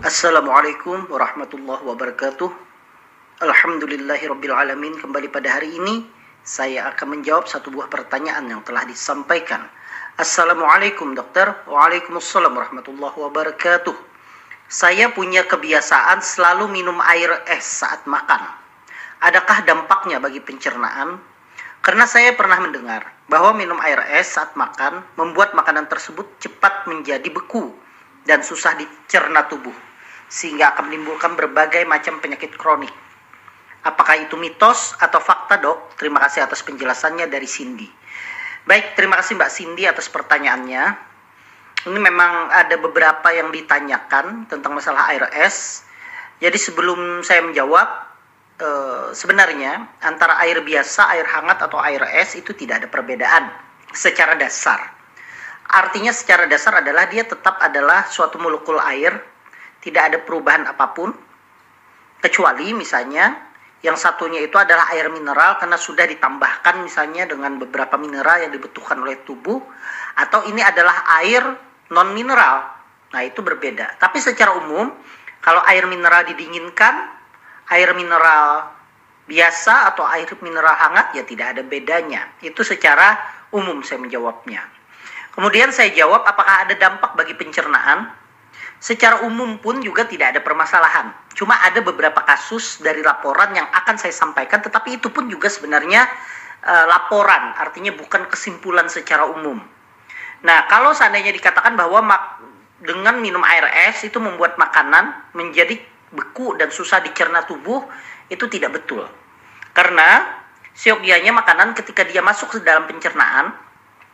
Assalamualaikum warahmatullahi wabarakatuh. Alhamdulillahirrabbilalamin. Kembali pada hari ini, saya akan menjawab satu buah pertanyaan yang telah disampaikan. Assalamualaikum dokter. Waalaikumsalam warahmatullahi wabarakatuh. Saya punya kebiasaan selalu minum air es saat makan. Adakah dampaknya bagi pencernaan? Karena saya pernah mendengar bahwa minum air es saat makan membuat makanan tersebut cepat menjadi beku dan susah dicerna tubuh sehingga akan menimbulkan berbagai macam penyakit kronik. Apakah itu mitos atau fakta dok? Terima kasih atas penjelasannya dari Cindy. Baik, terima kasih Mbak Cindy atas pertanyaannya. Ini memang ada beberapa yang ditanyakan tentang masalah air es. Jadi sebelum saya menjawab, eh, sebenarnya antara air biasa, air hangat atau air es itu tidak ada perbedaan secara dasar. Artinya secara dasar adalah dia tetap adalah suatu molekul air tidak ada perubahan apa pun kecuali misalnya yang satunya itu adalah air mineral karena sudah ditambahkan misalnya dengan beberapa mineral yang dibutuhkan oleh tubuh atau ini adalah air non mineral nah itu berbeda. Tapi secara umum kalau air mineral didinginkan air mineral biasa atau air mineral hangat ya tidak ada bedanya. Itu secara umum saya menjawabnya. Kemudian saya jawab apakah ada dampak bagi pencernaan secara umum pun juga tidak ada permasalahan. Cuma ada beberapa kasus dari laporan yang akan saya sampaikan, tetapi itu pun juga sebenarnya uh, laporan, artinya bukan kesimpulan secara umum. Nah, kalau seandainya dikatakan bahwa dengan minum air es itu membuat makanan menjadi beku dan susah dicerna tubuh, itu tidak betul. Karena seyogianya makanan ketika dia masuk ke dalam pencernaan,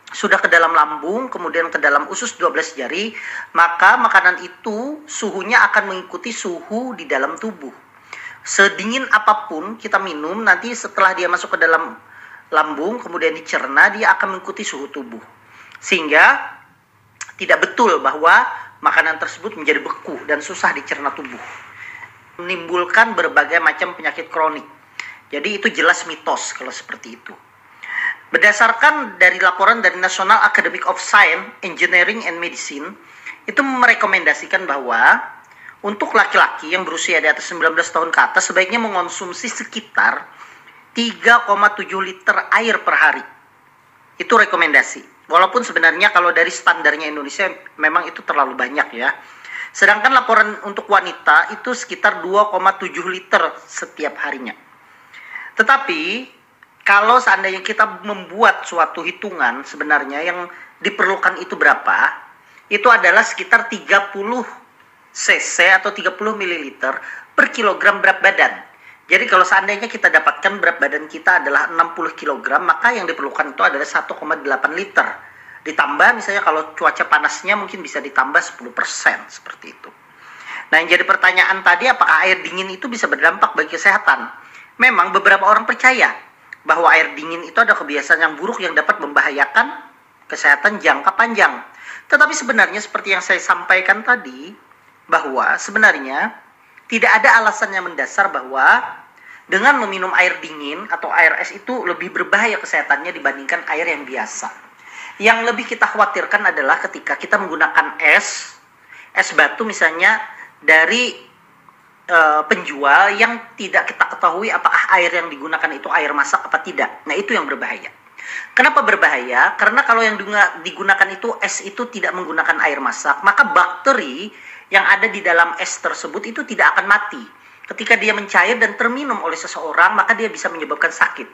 sudah ke dalam lambung, kemudian ke dalam usus 12 jari, maka makanan itu suhunya akan mengikuti suhu di dalam tubuh. Sedingin apa pun kita minum, nanti setelah dia masuk ke dalam lambung, kemudian dicerna, dia akan mengikuti suhu tubuh. Sehingga tidak betul bahwa makanan tersebut menjadi beku dan susah dicerna tubuh. Menimbulkan berbagai macam penyakit kronik. Jadi itu jelas mitos kalau seperti itu. Berdasarkan dari laporan dari National Academic of Science, Engineering and Medicine, itu merekomendasikan bahwa untuk laki-laki yang berusia di atas 19 tahun ke atas sebaiknya mengonsumsi sekitar 3,7 liter air per hari. Itu rekomendasi. Walaupun sebenarnya kalau dari standarnya Indonesia memang itu terlalu banyak ya. Sedangkan laporan untuk wanita itu sekitar 2,7 liter setiap harinya. Tetapi kalau seandainya kita membuat suatu hitungan sebenarnya yang diperlukan itu berapa, itu adalah sekitar 30 cc atau 30 ml per kilogram berat badan. Jadi kalau seandainya kita dapatkan berat badan kita adalah 60 kg, maka yang diperlukan itu adalah 1,8 liter. Ditambah misalnya kalau cuaca panasnya mungkin bisa ditambah 10% seperti itu. Nah yang jadi pertanyaan tadi apakah air dingin itu bisa berdampak bagi kesehatan? Memang beberapa orang percaya bahwa air dingin itu ada kebiasaan yang buruk yang dapat membahayakan kesehatan jangka panjang. Tetapi sebenarnya seperti yang saya sampaikan tadi, bahwa sebenarnya tidak ada alasan yang mendasar bahwa dengan meminum air dingin atau air es itu lebih berbahaya kesehatannya dibandingkan air yang biasa. Yang lebih kita khawatirkan adalah ketika kita menggunakan es, es batu misalnya dari uh, penjual yang tidak kita ketahui apakah air yang digunakan itu air masak apa tidak. Nah, itu yang berbahaya. Kenapa berbahaya? Karena kalau yang digunakan itu es itu tidak menggunakan air masak, maka bakteri yang ada di dalam es tersebut itu tidak akan mati. Ketika dia mencair dan terminum oleh seseorang, maka dia bisa menyebabkan sakit.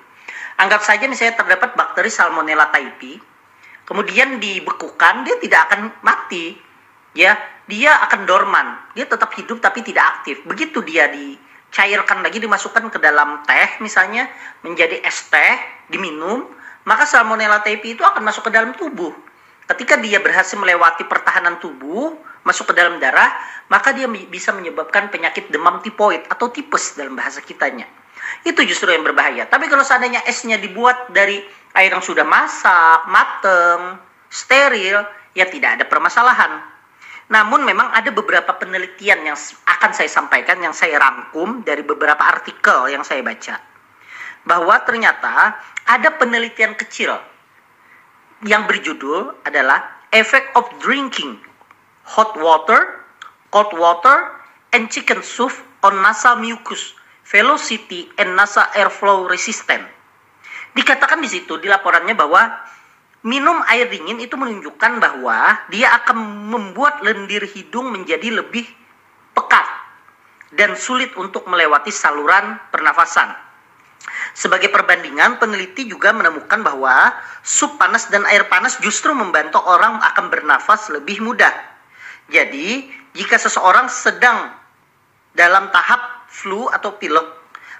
Anggap saja misalnya terdapat bakteri Salmonella typhi, kemudian dibekukan, dia tidak akan mati. Ya, dia akan dorman. Dia tetap hidup tapi tidak aktif. Begitu dia dicairkan lagi dimasukkan ke dalam teh misalnya menjadi es teh, diminum, maka salmonella typhi itu akan masuk ke dalam tubuh. Ketika dia berhasil melewati pertahanan tubuh, masuk ke dalam darah, maka dia bisa menyebabkan penyakit demam tipoid atau tipes dalam bahasa kitanya. Itu justru yang berbahaya. Tapi kalau seandainya esnya dibuat dari air yang sudah masak, mateng, steril, ya tidak ada permasalahan namun memang ada beberapa penelitian yang akan saya sampaikan yang saya rangkum dari beberapa artikel yang saya baca. Bahwa ternyata ada penelitian kecil yang berjudul adalah Effect of Drinking Hot Water, Cold Water, and chicken soup on nasal mucus velocity and nasal airflow resistant. Dikatakan di situ di laporannya bahwa minum air dingin itu menunjukkan bahwa dia akan membuat lendir hidung menjadi lebih pekat dan sulit untuk melewati saluran pernafasan. Sebagai perbandingan, peneliti juga menemukan bahwa sup panas dan air panas justru membantu orang akan bernafas lebih mudah. Jadi, jika seseorang sedang dalam tahap flu atau pilek,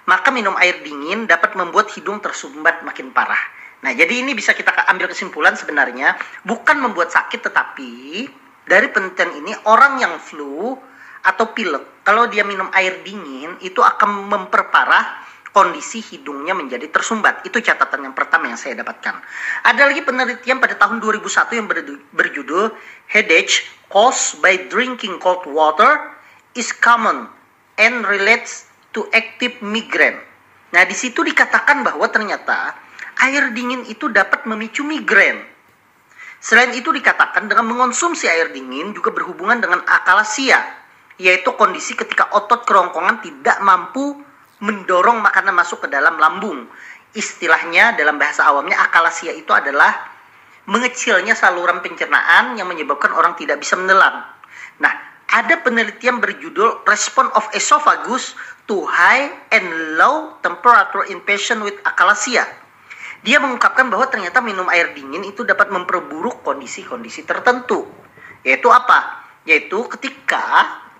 maka minum air dingin dapat membuat hidung tersumbat makin parah. Nah, jadi ini bisa kita ambil kesimpulan sebenarnya bukan membuat sakit tetapi dari penelitian ini orang yang flu atau pilek kalau dia minum air dingin itu akan memperparah kondisi hidungnya menjadi tersumbat. Itu catatan yang pertama yang saya dapatkan. Ada lagi penelitian pada tahun 2001 yang berjudul Headache caused by drinking cold water is common and relates to active migraine. Nah, di situ dikatakan bahwa ternyata air dingin itu dapat memicu migrain. Selain itu dikatakan dengan mengonsumsi air dingin juga berhubungan dengan akalasia, yaitu kondisi ketika otot kerongkongan tidak mampu mendorong makanan masuk ke dalam lambung. Istilahnya dalam bahasa awamnya akalasia itu adalah mengecilnya saluran pencernaan yang menyebabkan orang tidak bisa menelan. Nah, ada penelitian berjudul Response of Esophagus to High and Low Temperature in Patient with Akalasia. Dia mengungkapkan bahwa ternyata minum air dingin itu dapat memperburuk kondisi-kondisi tertentu. Yaitu apa? Yaitu ketika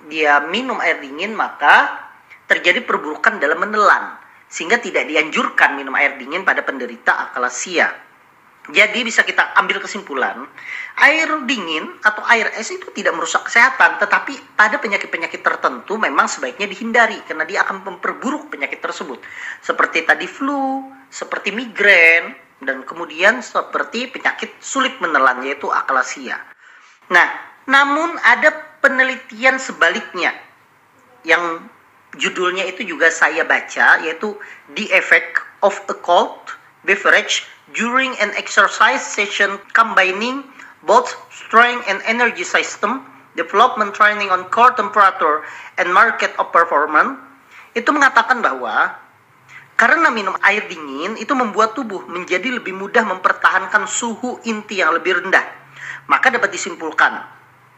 dia minum air dingin maka terjadi perburukan dalam menelan sehingga tidak dianjurkan minum air dingin pada penderita akalasia. Jadi bisa kita ambil kesimpulan, air dingin atau air es itu tidak merusak kesehatan, tetapi pada penyakit-penyakit tertentu memang sebaiknya dihindari karena dia akan memperburuk penyakit tersebut. Seperti tadi flu, seperti migrain, dan kemudian seperti penyakit sulit menelan yaitu akalasia. Nah, namun ada penelitian sebaliknya yang judulnya itu juga saya baca yaitu The Effect of a Cold Beverage During an Exercise Session Combining Both Strength and Energy System Development Training on Core Temperature and Market of Performance itu mengatakan bahwa karena minum air dingin itu membuat tubuh menjadi lebih mudah mempertahankan suhu inti yang lebih rendah. Maka dapat disimpulkan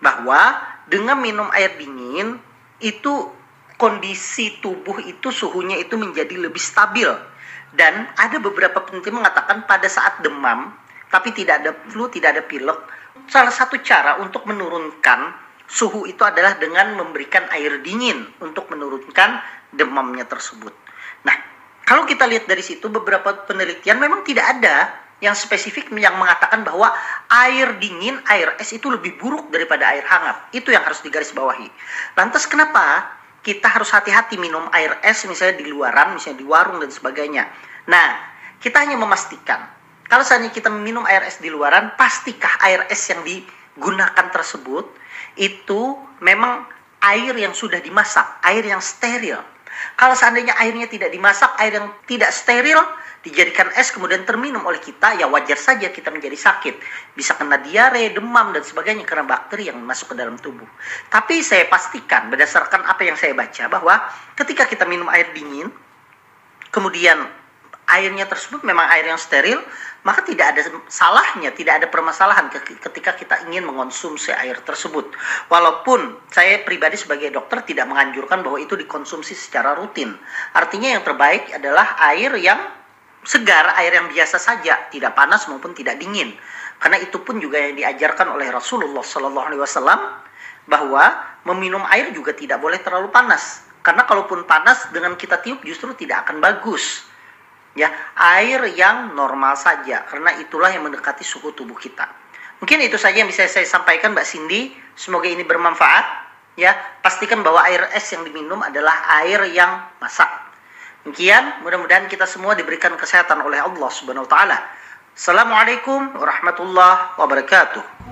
bahwa dengan minum air dingin itu kondisi tubuh itu suhunya itu menjadi lebih stabil dan ada beberapa peneliti mengatakan pada saat demam tapi tidak ada flu tidak ada pilek salah satu cara untuk menurunkan suhu itu adalah dengan memberikan air dingin untuk menurunkan demamnya tersebut nah kalau kita lihat dari situ beberapa penelitian memang tidak ada yang spesifik yang mengatakan bahwa air dingin, air es itu lebih buruk daripada air hangat. Itu yang harus digarisbawahi. Lantas kenapa kita harus hati-hati minum air es misalnya di luaran, misalnya di warung dan sebagainya. Nah, kita hanya memastikan kalau seandainya kita minum air es di luaran, pastikah air es yang digunakan tersebut itu memang air yang sudah dimasak, air yang steril. Kalau seandainya airnya tidak dimasak, air yang tidak steril, dijadikan es kemudian terminum oleh kita, ya wajar saja kita menjadi sakit. Bisa kena diare, demam, dan sebagainya karena bakteri yang masuk ke dalam tubuh. Tapi saya pastikan berdasarkan apa yang saya baca bahwa ketika kita minum air dingin, kemudian airnya tersebut memang air yang steril, maka tidak ada salahnya, tidak ada permasalahan ketika kita ingin mengonsumsi air tersebut. Walaupun saya pribadi sebagai dokter tidak menganjurkan bahwa itu dikonsumsi secara rutin. Artinya yang terbaik adalah air yang segar, air yang biasa saja, tidak panas maupun tidak dingin. Karena itu pun juga yang diajarkan oleh Rasulullah Shallallahu Alaihi Wasallam bahwa meminum air juga tidak boleh terlalu panas. Karena kalaupun panas dengan kita tiup justru tidak akan bagus. Ya, air yang normal saja karena itulah yang mendekati suhu tubuh kita. Mungkin itu saja yang bisa saya sampaikan Mbak Cindy. Semoga ini bermanfaat. Ya, pastikan bahwa air es yang diminum adalah air yang masak Demikian, mudah-mudahan kita semua diberikan kesehatan oleh Allah Subhanahu wa taala. Assalamualaikum warahmatullahi wabarakatuh.